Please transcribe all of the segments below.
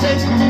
ngaphelele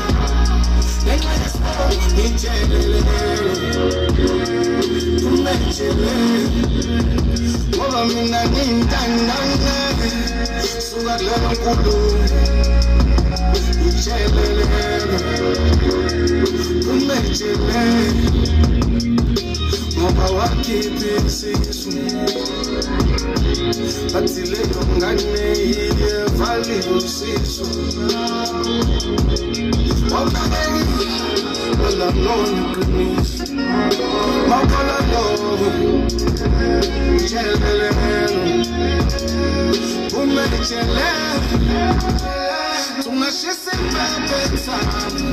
ngoba mina ngiyintandane suka wakhipha isisu bathi leyo ngane iyevali usizo wawunakeki walalona iqiniso mawukhola lowo itshelelelo umejelelo ungashisa impembe zami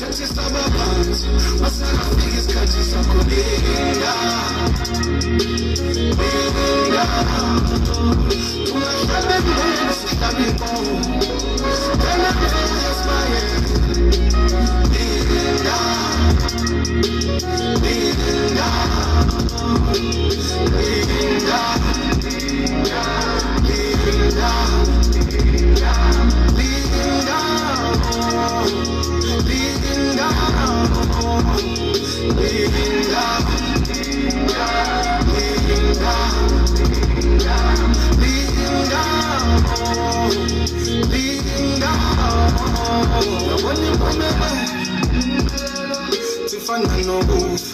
thathisa ababanzi masekafika isikhathi sakho linda linda ungahlala emnene sihlaba inkomo phela mvuya sibayele linda linda linda linda linda sifana nokufa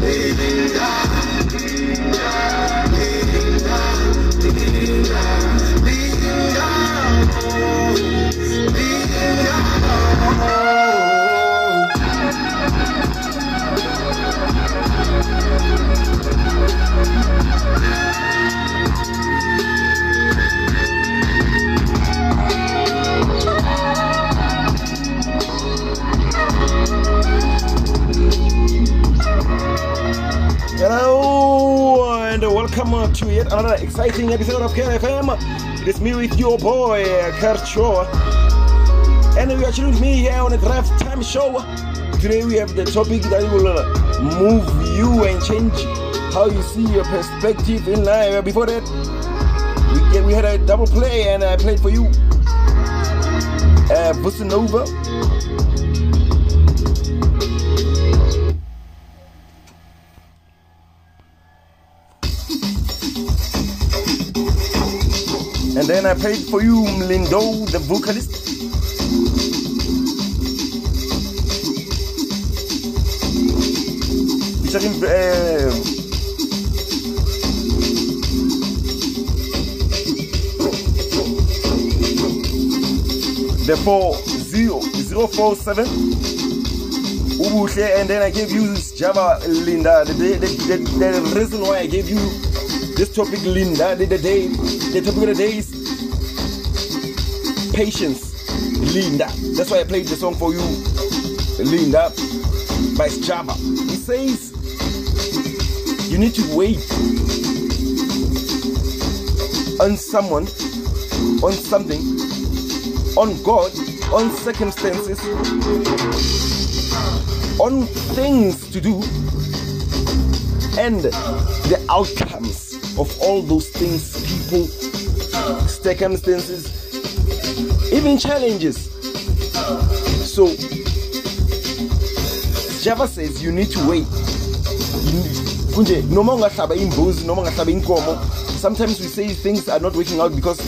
linda Hello another exciting episode of KFM. It is me with your boy Kurt Shaw. And we are chilling with me here on the Draft Time Show. Today we have the topic that will uh, move you and change how you see your perspective in life. Before that, we, get, we had a double play and I played for you uh, Bossa Nova. And then I played for you Lindo, the vocalist. Featuring uh, the 40047 Ubuhle and then I gave you Java Linda the, day, the, the, the reason why I gave you this topic Linda the, the day the topic of the day is patience, Linda. That's why I played the song for you, Linda, by Java. He says you need to wait on someone, on something, on God, on circumstances, on things to do, and the outcomes of all those things, people, circumstances, even challenges. So, Java says you need to wait. Kunje, noma ungahlaba imbuzi sometimes we say things are not working out because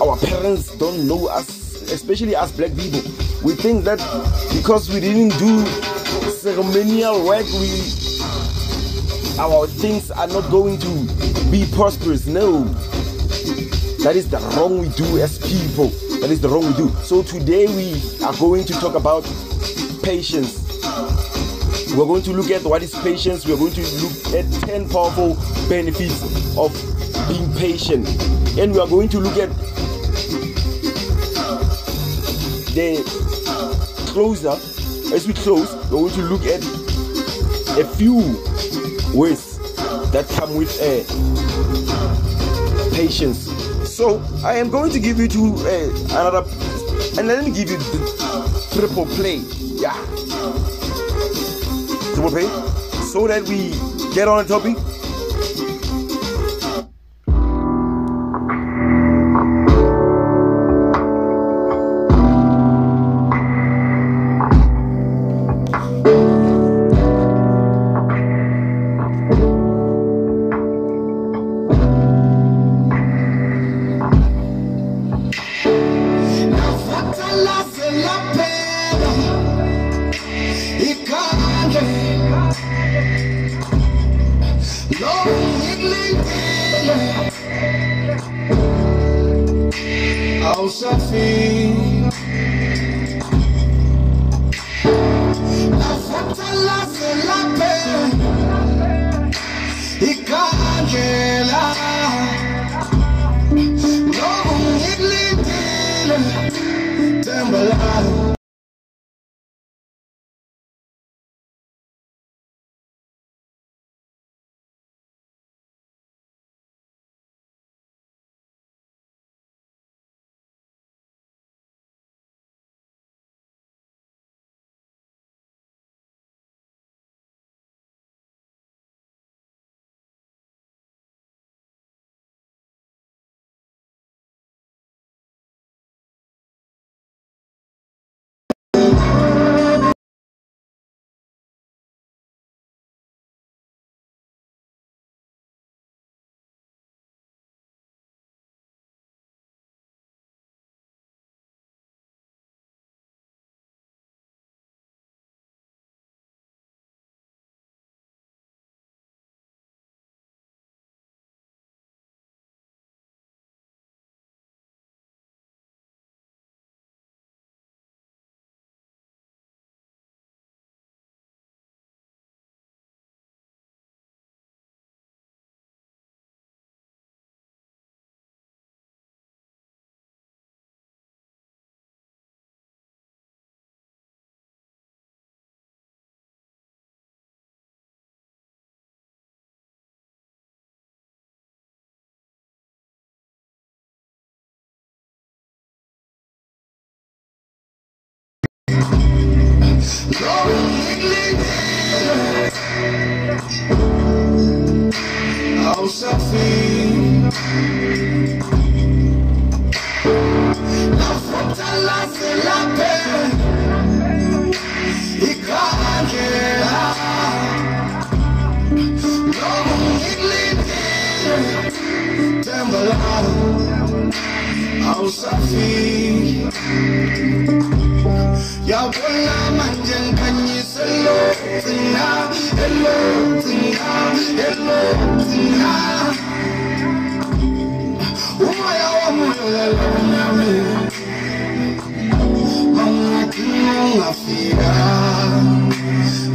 our parents don't know us especially as black people we think that because we didn't do ceremonial work we our things are not going to be prosperous no that is the wrong we do as people. That is the wrong we do. So today we are going to talk about patience. We're going to look at what is patience. We're going to look at 10 powerful benefits of being patient. And we are going to look at the closer as we close we're going to look at a few ways that come with uh, patience so i am going to give you to uh, another and let me give you the triple play. Yeah. Triple play. So that we get on the topic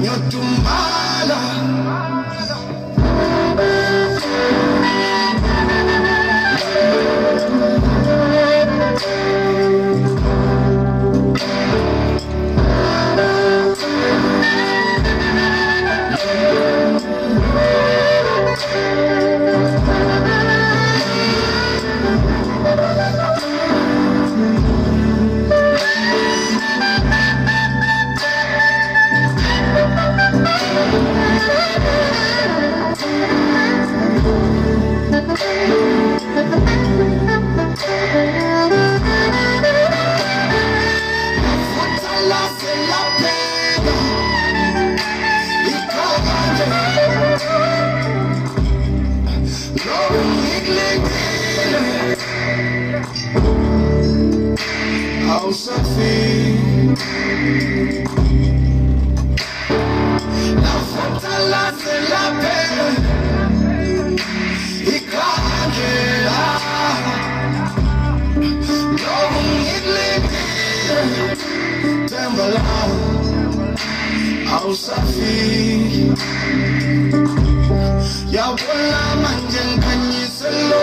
Nyotuma zafi ya bola manjan kanyi salo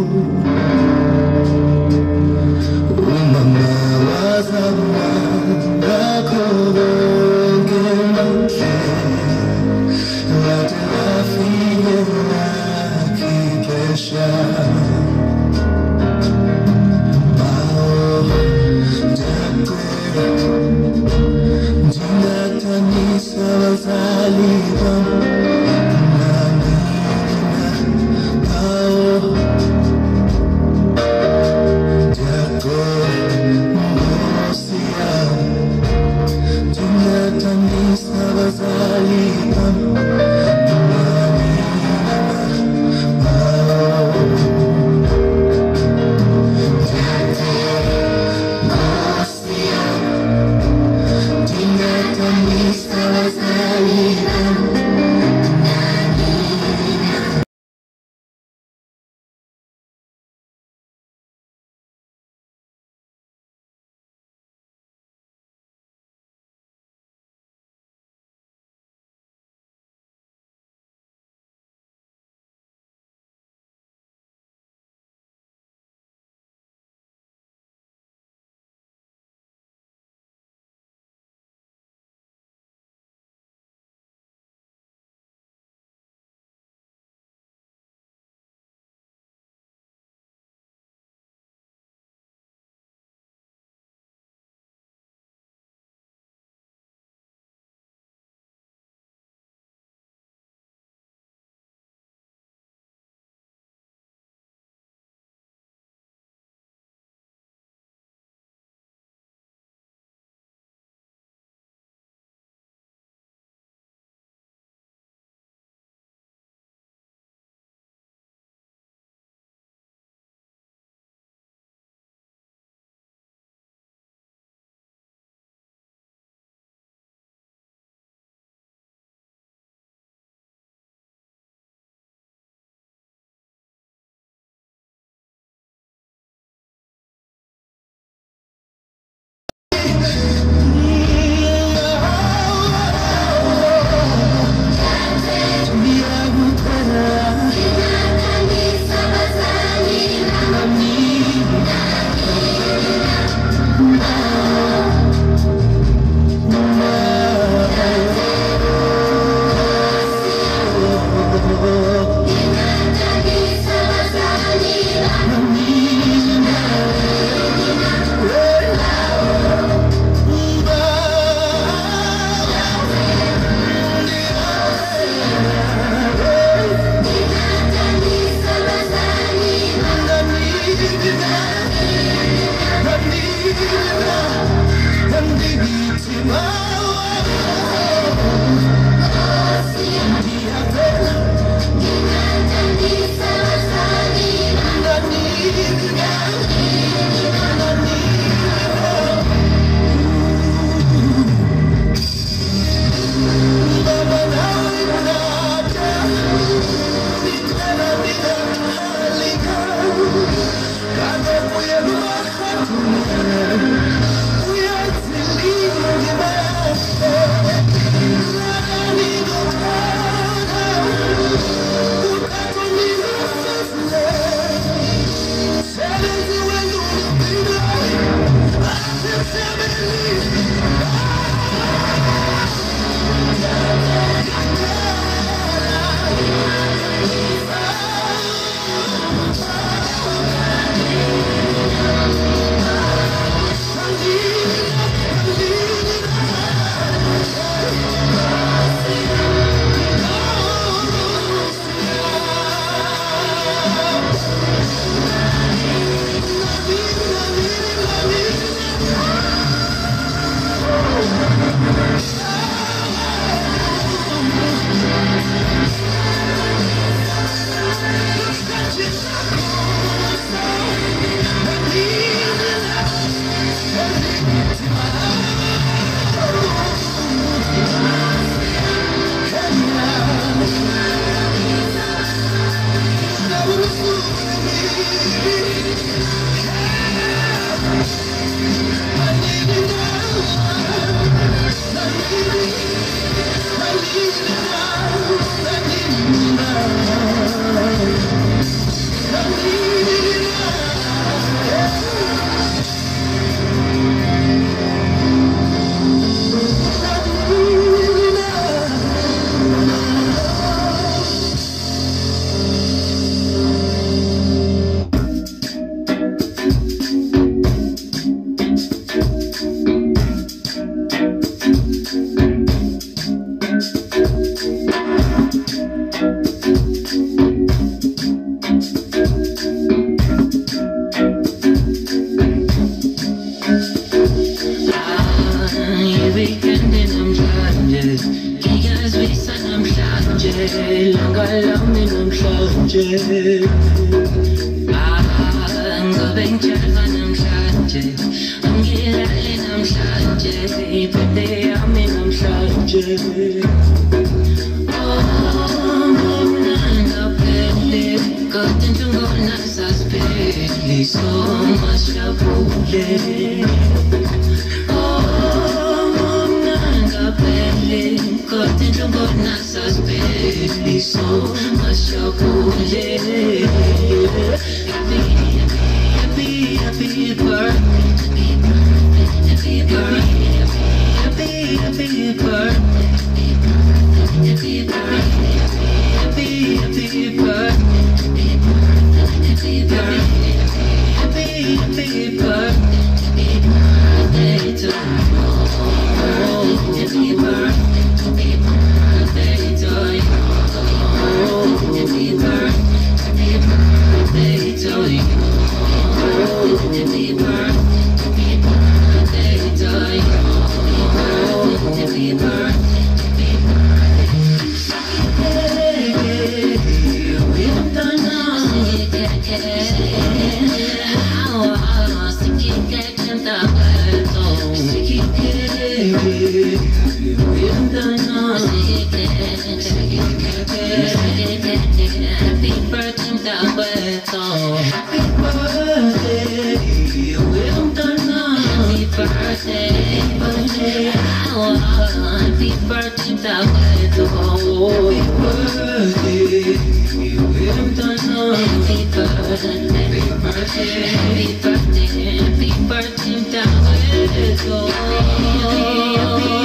people Geld. Krieger ist wie sein am Schlafgel, langer lang in am Schlafgel. Ang gabing chalvan ang shadje, ang giralin ang shadje, pwede amin ang shadje. Oh, muna na pwede, katin tungo na sa so much. make me so much trouble. Yeah. person, every person. Happy birthday, happy birthday, down with it all.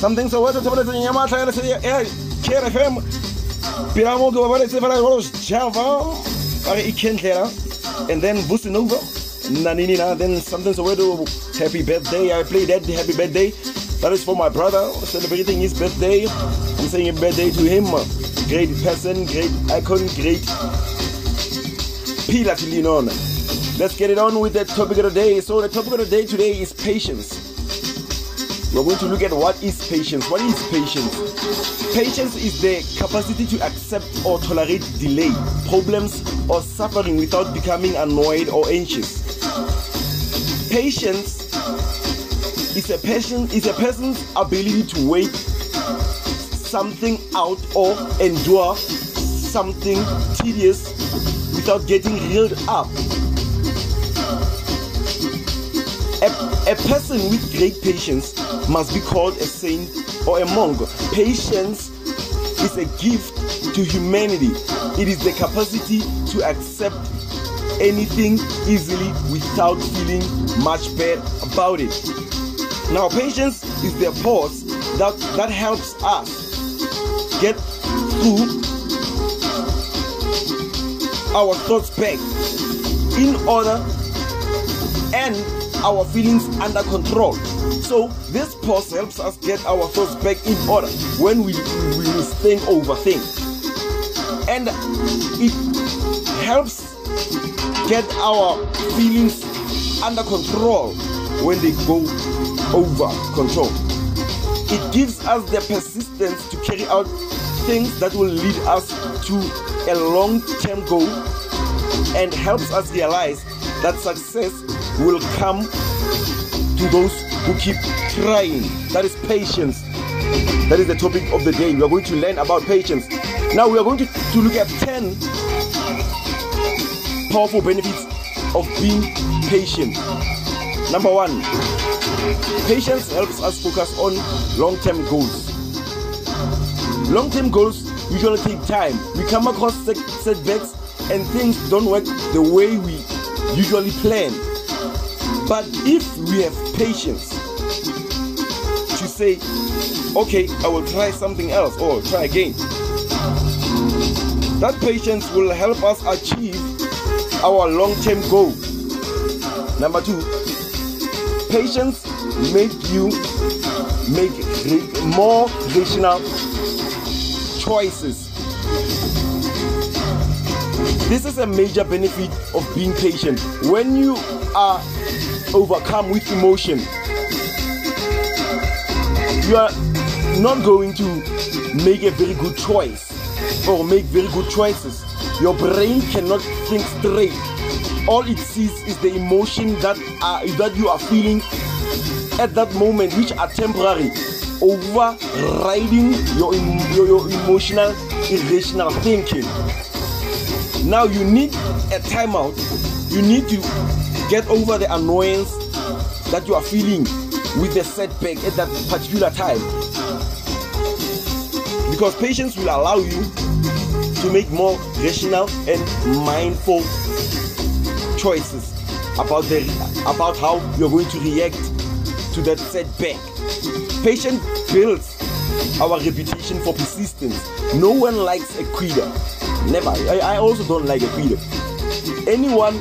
Something so bueno. Something so bueno. Something so bueno. KRFM. Piramo que va a aparecer para los Java. Para Ikendera. And then Businova. Nanini na. Then something so bueno. Happy birthday. I played that happy birthday. That is for my brother celebrating his birthday. I'm saying a birthday to him. Great person, great icon, great pillar to lean on. Let's get it on with the topic of the day. So the topic of the day today is patience. We're going to look at what is patience. What is patience? Patience is the capacity to accept or tolerate delay, problems, or suffering without becoming annoyed or anxious. Patience is a person is a person's ability to wait something out or endure something tedious without getting reeled up. A, a person with great patience must be called a saint or a monk. Patience is a gift to humanity. It is the capacity to accept anything easily without feeling much bad about it. Now, patience is the pause that, that helps us get through our thoughts back in order and our feelings under control. So this pause helps us get our thoughts back in order when we we think overthink, and it helps get our feelings under control when they go over control. It gives us the persistence to carry out things that will lead us to a long-term goal and helps us realize that success will come to those who keep trying. That is patience. That is the topic of the day. We are going to learn about patience. Now we are going to, to look at 10 powerful benefits of being patient. Number one, patience helps us focus on long-term goals. Long-term goals usually take time. We come across setbacks and things don't work the way we usually plan. But if we have patience to say, okay, I will try something else or try again, that patience will help us achieve our long term goal. Number two, patience make you make more rational choices. This is a major benefit of being patient. When you are overcome with emotion, you are not going to make a very good choice or make very good choices. Your brain cannot think straight. All it sees is the emotion that are, that you are feeling at that moment, which are temporary, overriding your, your, your emotional, irrational thinking. Now you need a timeout. You need to get over the annoyance that you are feeling with the setback at that particular time. Because patience will allow you to make more rational and mindful choices about the about how you're going to react to that setback. Patience builds our reputation for persistence. No one likes a quitter. Never. I, I also don't like a quitter. Anyone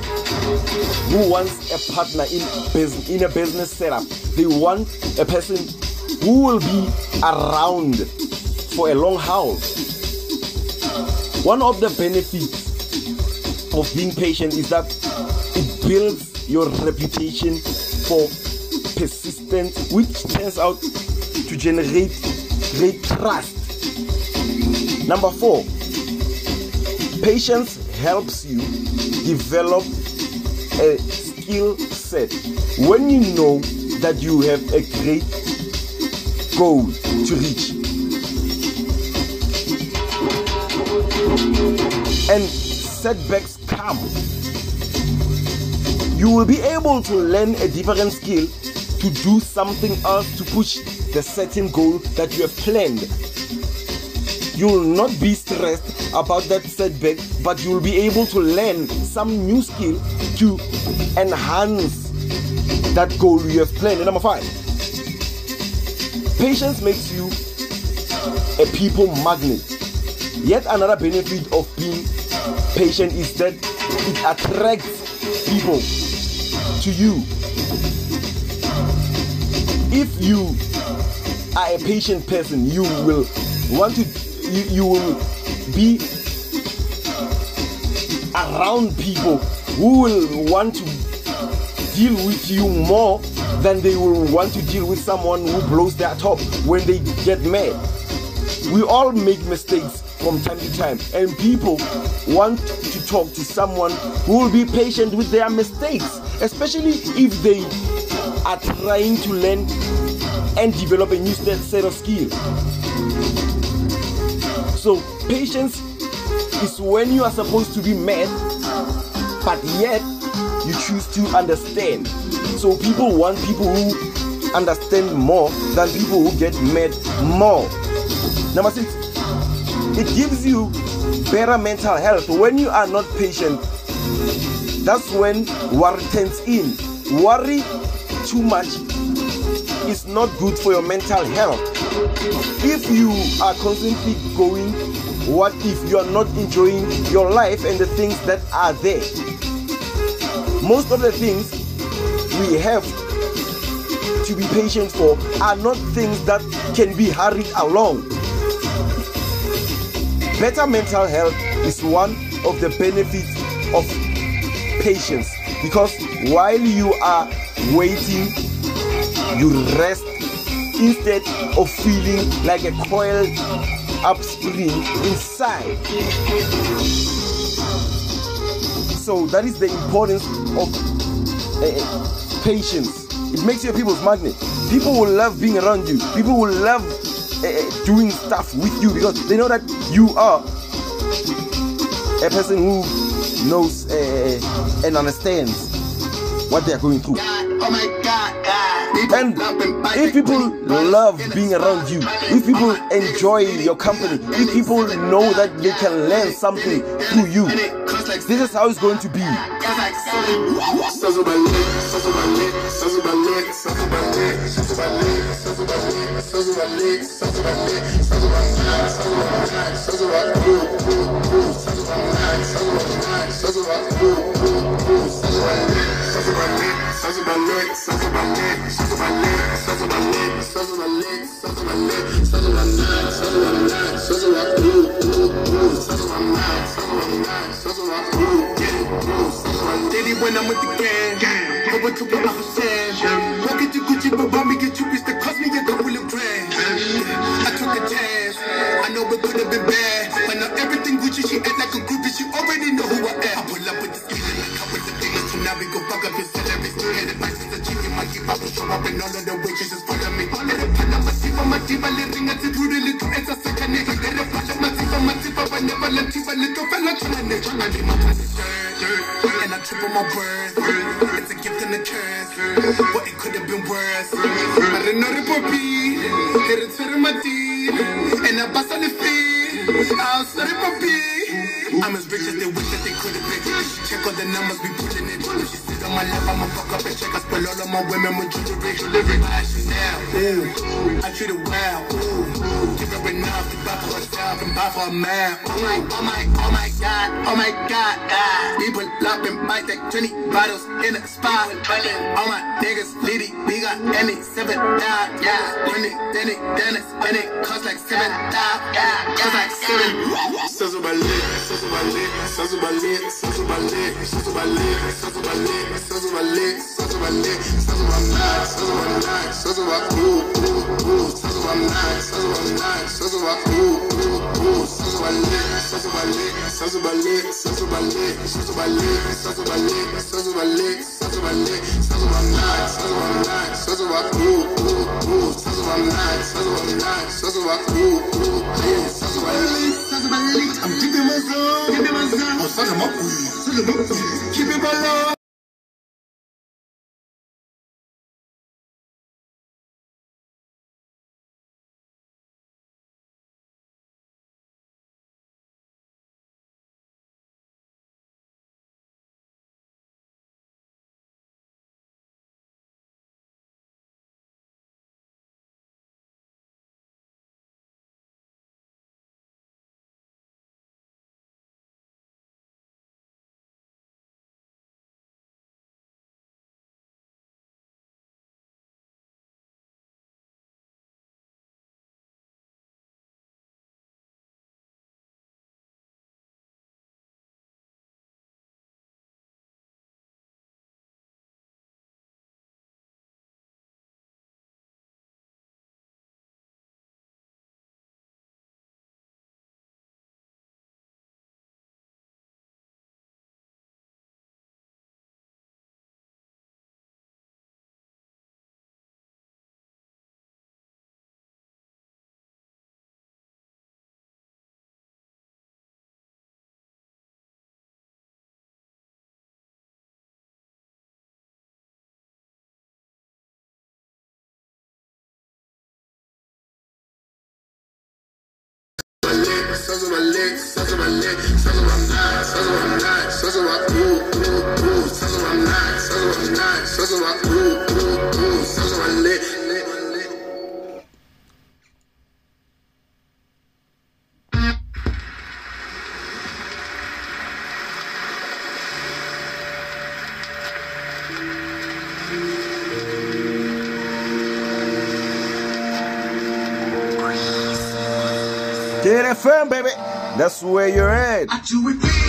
who wants a partner in business in a business setup, they want a person who will be around for a long haul. One of the benefits of being patient is that it builds your reputation for persistence, which turns out to generate great trust. Number four, patience helps you develop a skill set. When you know that you have a great goal to reach, and setbacks come, you will be able to learn a different skill to do something else to push the certain goal that you have planned. You will not be stressed about that setback, but you will be able to learn some new skill to enhance that goal you have planned. And number five, patience makes you a people magnet. Yet another benefit of being patient is that it attracts people to you. If you are a patient person, you will want to, you, you will be around people who will want to deal with you more than they will want to deal with someone who blows their top when they get mad. We all make mistakes from time to time, and people want to talk to someone who will be patient with their mistakes, especially if they are trying to learn and develop a new set of skills. So, patience is when you are supposed to be mad, but yet you choose to understand. So, people want people who understand more than people who get mad more. Number six, it gives you better mental health when you are not patient that's when worry turns in worry too much is not good for your mental health if you are constantly going what if you are not enjoying your life and the things that are there? Most of the things we have to be patient for are not things that can be hurried along. Better mental health is one of the benefits of patience because while you are waiting you rest instead of feeling like a coiled up spring inside. So that is the importance of uh, patience. It makes you a people's magnet. People will love being around you. People will love uh, doing stuff with you because they know that you are a person who knows uh, and understands what they are going through and if people love being around you, if people enjoy your company, if people know that they can learn something through you, this is how it's going to be. Diddy when I'm with the gang. Over to the Hussein. Walk into Gucci, but buy me get you bitch that cost me a couple of grand. I took a chance. I know it could have been bad. But now everything Gucci, she act like a groupie. She already know who I am. I pull up with the now we go fuck up his salary. And the prices are cheap in my keep. I will show up and all of the waitresses follow me. All of the Panama Tifa, my Tifa, living at the Rudy Little. It's a second nigga. Let it follow my Tifa, my Tifa, but never let Tifa, little fella. Tryna, tryna, tryna, my stirred. And I triple my words. It's a gift and a curse. But it could have been worse. I didn't know the puppy. Did it to my teeth. And I bust on the feet. I'll sorry puppy. I'm as rich as they wish that they could have been. Check all the numbers, we putting it. On my love, I'ma fuck up and shake I spill all of my women with you to raise your. I now. I treat it well. Ooh, give up enough to buy for herself and buy for a man. Oh my, oh my, oh my god, oh my god, god. People up and bite that 20 bottles in a spot. All my niggas, Liddy, we got any seven dot, yeah. When it, then it, then it, then it costs like seven dot, yeah. Costs like seven. Sizzle my lip, sizzle my lip, sizzle my lip, sizzle my lip, sizzle my lip. Says about lit, says about lit, says about lit, says about lit, says about lit, says about lit, says about lit, says about lit, says about nine, says about nine, says about ooh, ooh, ooh, says about nine, says about nine, says about ooh, ooh, ooh, says about lit, says about lit, says about lit, says about lit, says about lit, says about lit, says about lit, says about lit, says about nine, says about nine, says about ooh, ooh, ooh, says about nine, says about nine, says about ooh, ooh, ooh, says about lit, says about lit. I'm keeping my zone, keeping my zone. I'm sucking my I'm. Get it baby. That's where you're at.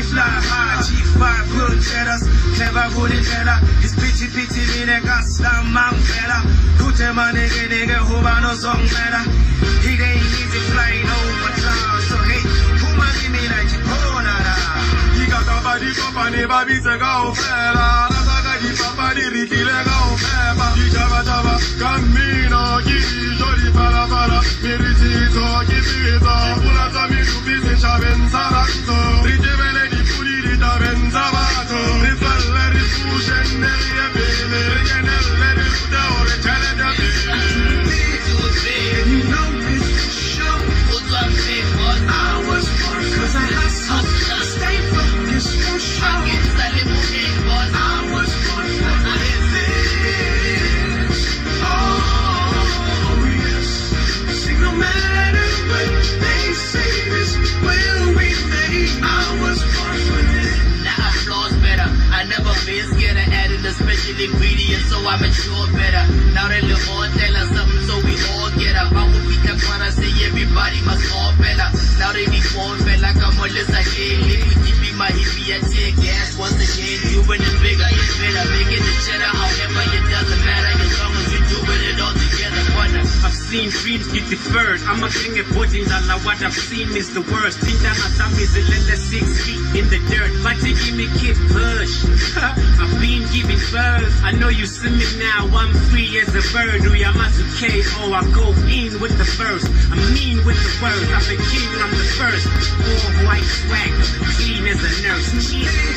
they fly high. G5 blood headers, never bullet header. It's pity pity me nigga, slam man fella. Put them on nigga nigga, who man no song matter. It ain't easy flying over town, so hey, who man me like you born out of? a got somebody company, baby, to go fella. Papa di rikile ka o feba Di java java Kamino ki jori para para Miriti di ki pita Una tami tu pisi chaven sarakto Rikime Yeah. first. I'm mean with the words. I've been king, I'm the first. All white swagger, clean as a nurse.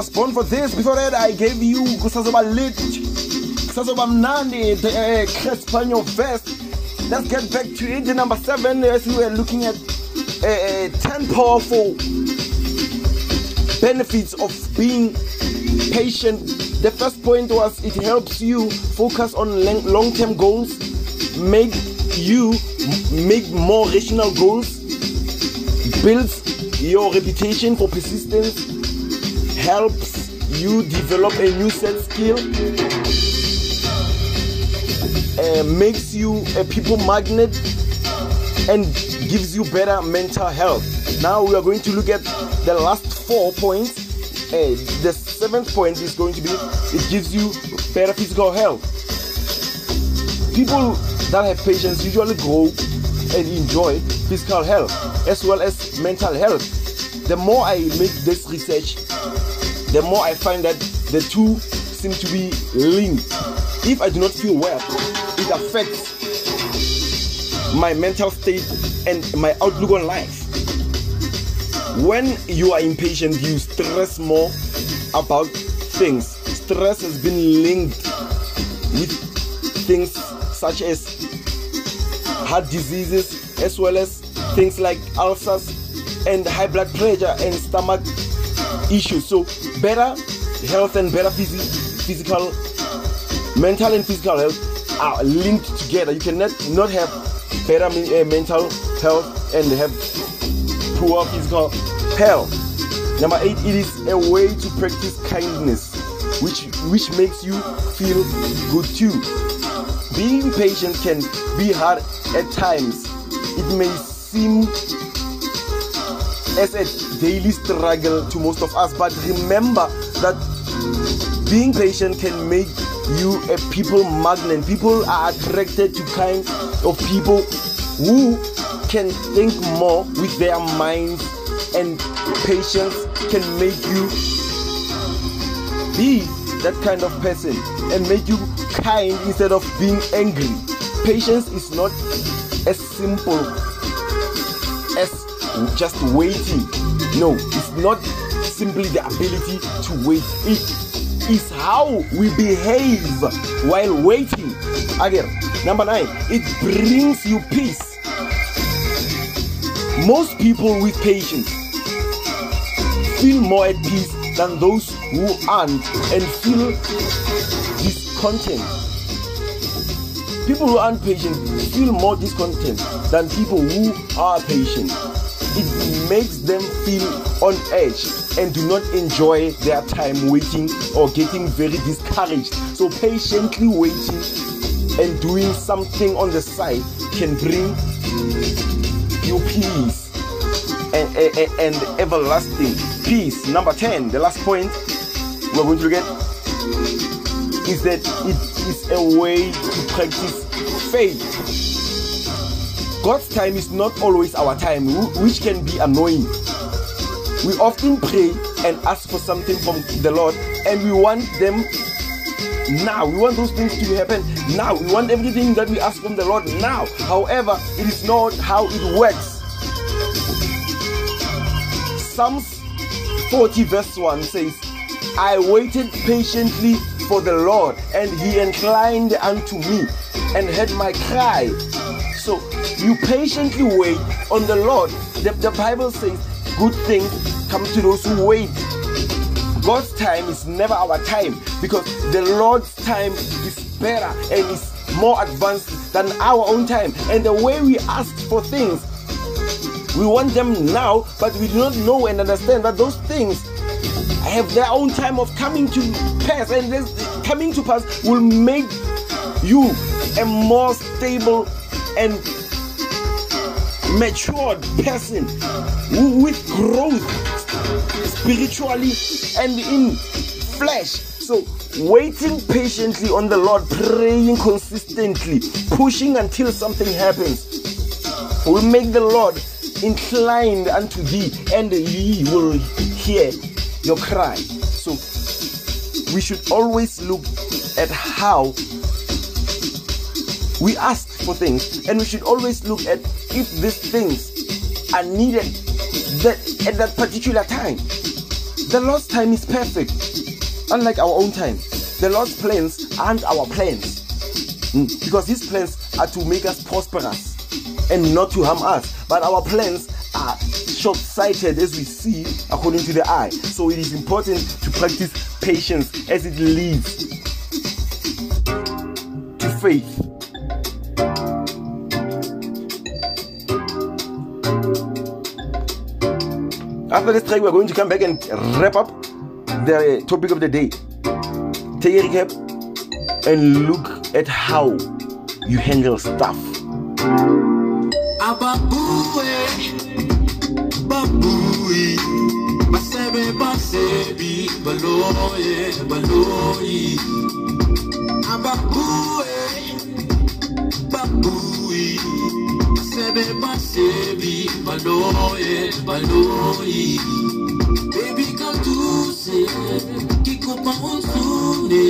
was born for this. Before that, I gave you kusazoba lit, kusazoba mnandi, the uh, uh, crisp on your. Let's get back to it. Number seven, as we were looking at uh, uh, ten powerful benefits of being patient. The first point was it helps you focus on long-term goals, make you make more rational goals, builds your reputation for persistence, helps you develop a new set skill, uh, makes you a people magnet, and gives you better mental health. Now we are going to look at the last four points. Uh, the seventh point is going to be it gives you better physical health. People that have patience usually grow and enjoy physical health as well as mental health. The more I make this research, the more I find that the two seem to be linked. If I do not feel well, it affects my mental state and my outlook on life. When you are impatient, you stress more about things. Stress has been linked with things such as heart diseases as well as things like ulcers and high blood pressure and stomach issues. So, better health and better phys- physical, mental and physical health are linked together. You cannot not have better uh, mental health and have poor physical health. Number eight, it is a way to practice kindness, which which makes you feel good too. Being patient can be hard at times. It may seem as a daily struggle to most of us, but remember that being patient can make you a people magnet. People are attracted to kind of people who can think more with their minds, and patience can make you be that kind of person and make you kind instead of being angry. Patience is not as simple just waiting. No, it's not simply the ability to wait. It is how we behave while waiting. Again, number nine, it brings you peace. Most people with patience feel more at peace than those who aren't and feel discontent. People who aren't patient feel more discontent than people who are patient. It makes them feel on edge and do not enjoy their time waiting or getting very discouraged. So, patiently waiting and doing something on the side can bring you peace and, and, and everlasting peace. Number 10, the last point we're going to look at is that it is a way to practice faith. God's time is not always our time, which can be annoying. We often pray and ask for something from the Lord, and we want them now. We want those things to happen now. We want everything that we ask from the Lord now. However, it is not how it works. Psalms 40, verse 1 says, I waited patiently for the Lord, and he inclined unto me and heard my cry. So you patiently wait on the Lord. The, the Bible says, Good things come to those who wait. God's time is never our time because the Lord's time is better and is more advanced than our own time. And the way we ask for things, we want them now, but we do not know and understand that those things have their own time of coming to pass, and this coming to pass will make you a more stable and matured person with growth spiritually and in flesh. So, waiting patiently on the Lord, praying consistently, pushing until something happens will make the Lord inclined unto thee, and he will hear your cry. So, we should always look at how we ask for things, and we should always look at if these things are needed that at that particular time. The Lord's time is perfect, unlike our own time. The Lord's plans aren't our plans, Mm, because His plans are to make us prosperous and not to harm us. But our plans are short sighted as we see according to the eye. So it is important to practice patience as it leads to faith. After this track, we're going to come back and wrap up the topic of the day. Take a recap and look at how you handle stuff. Baloye, babui, basebe basebi, baloye, baloyi. Baby say, kiko pa unsune,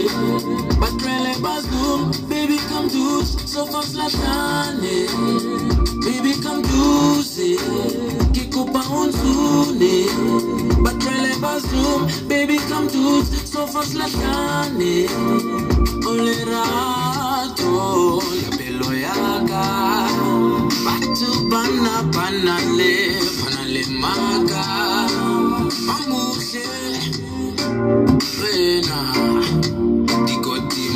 batrele bazum, baby come to, so fast latane. Baby come to say, kiko pa unsune, batrele bazum, baby come to, so fast latane. Ole loyaga batu bana bana le bana le maga manguhle rena digodi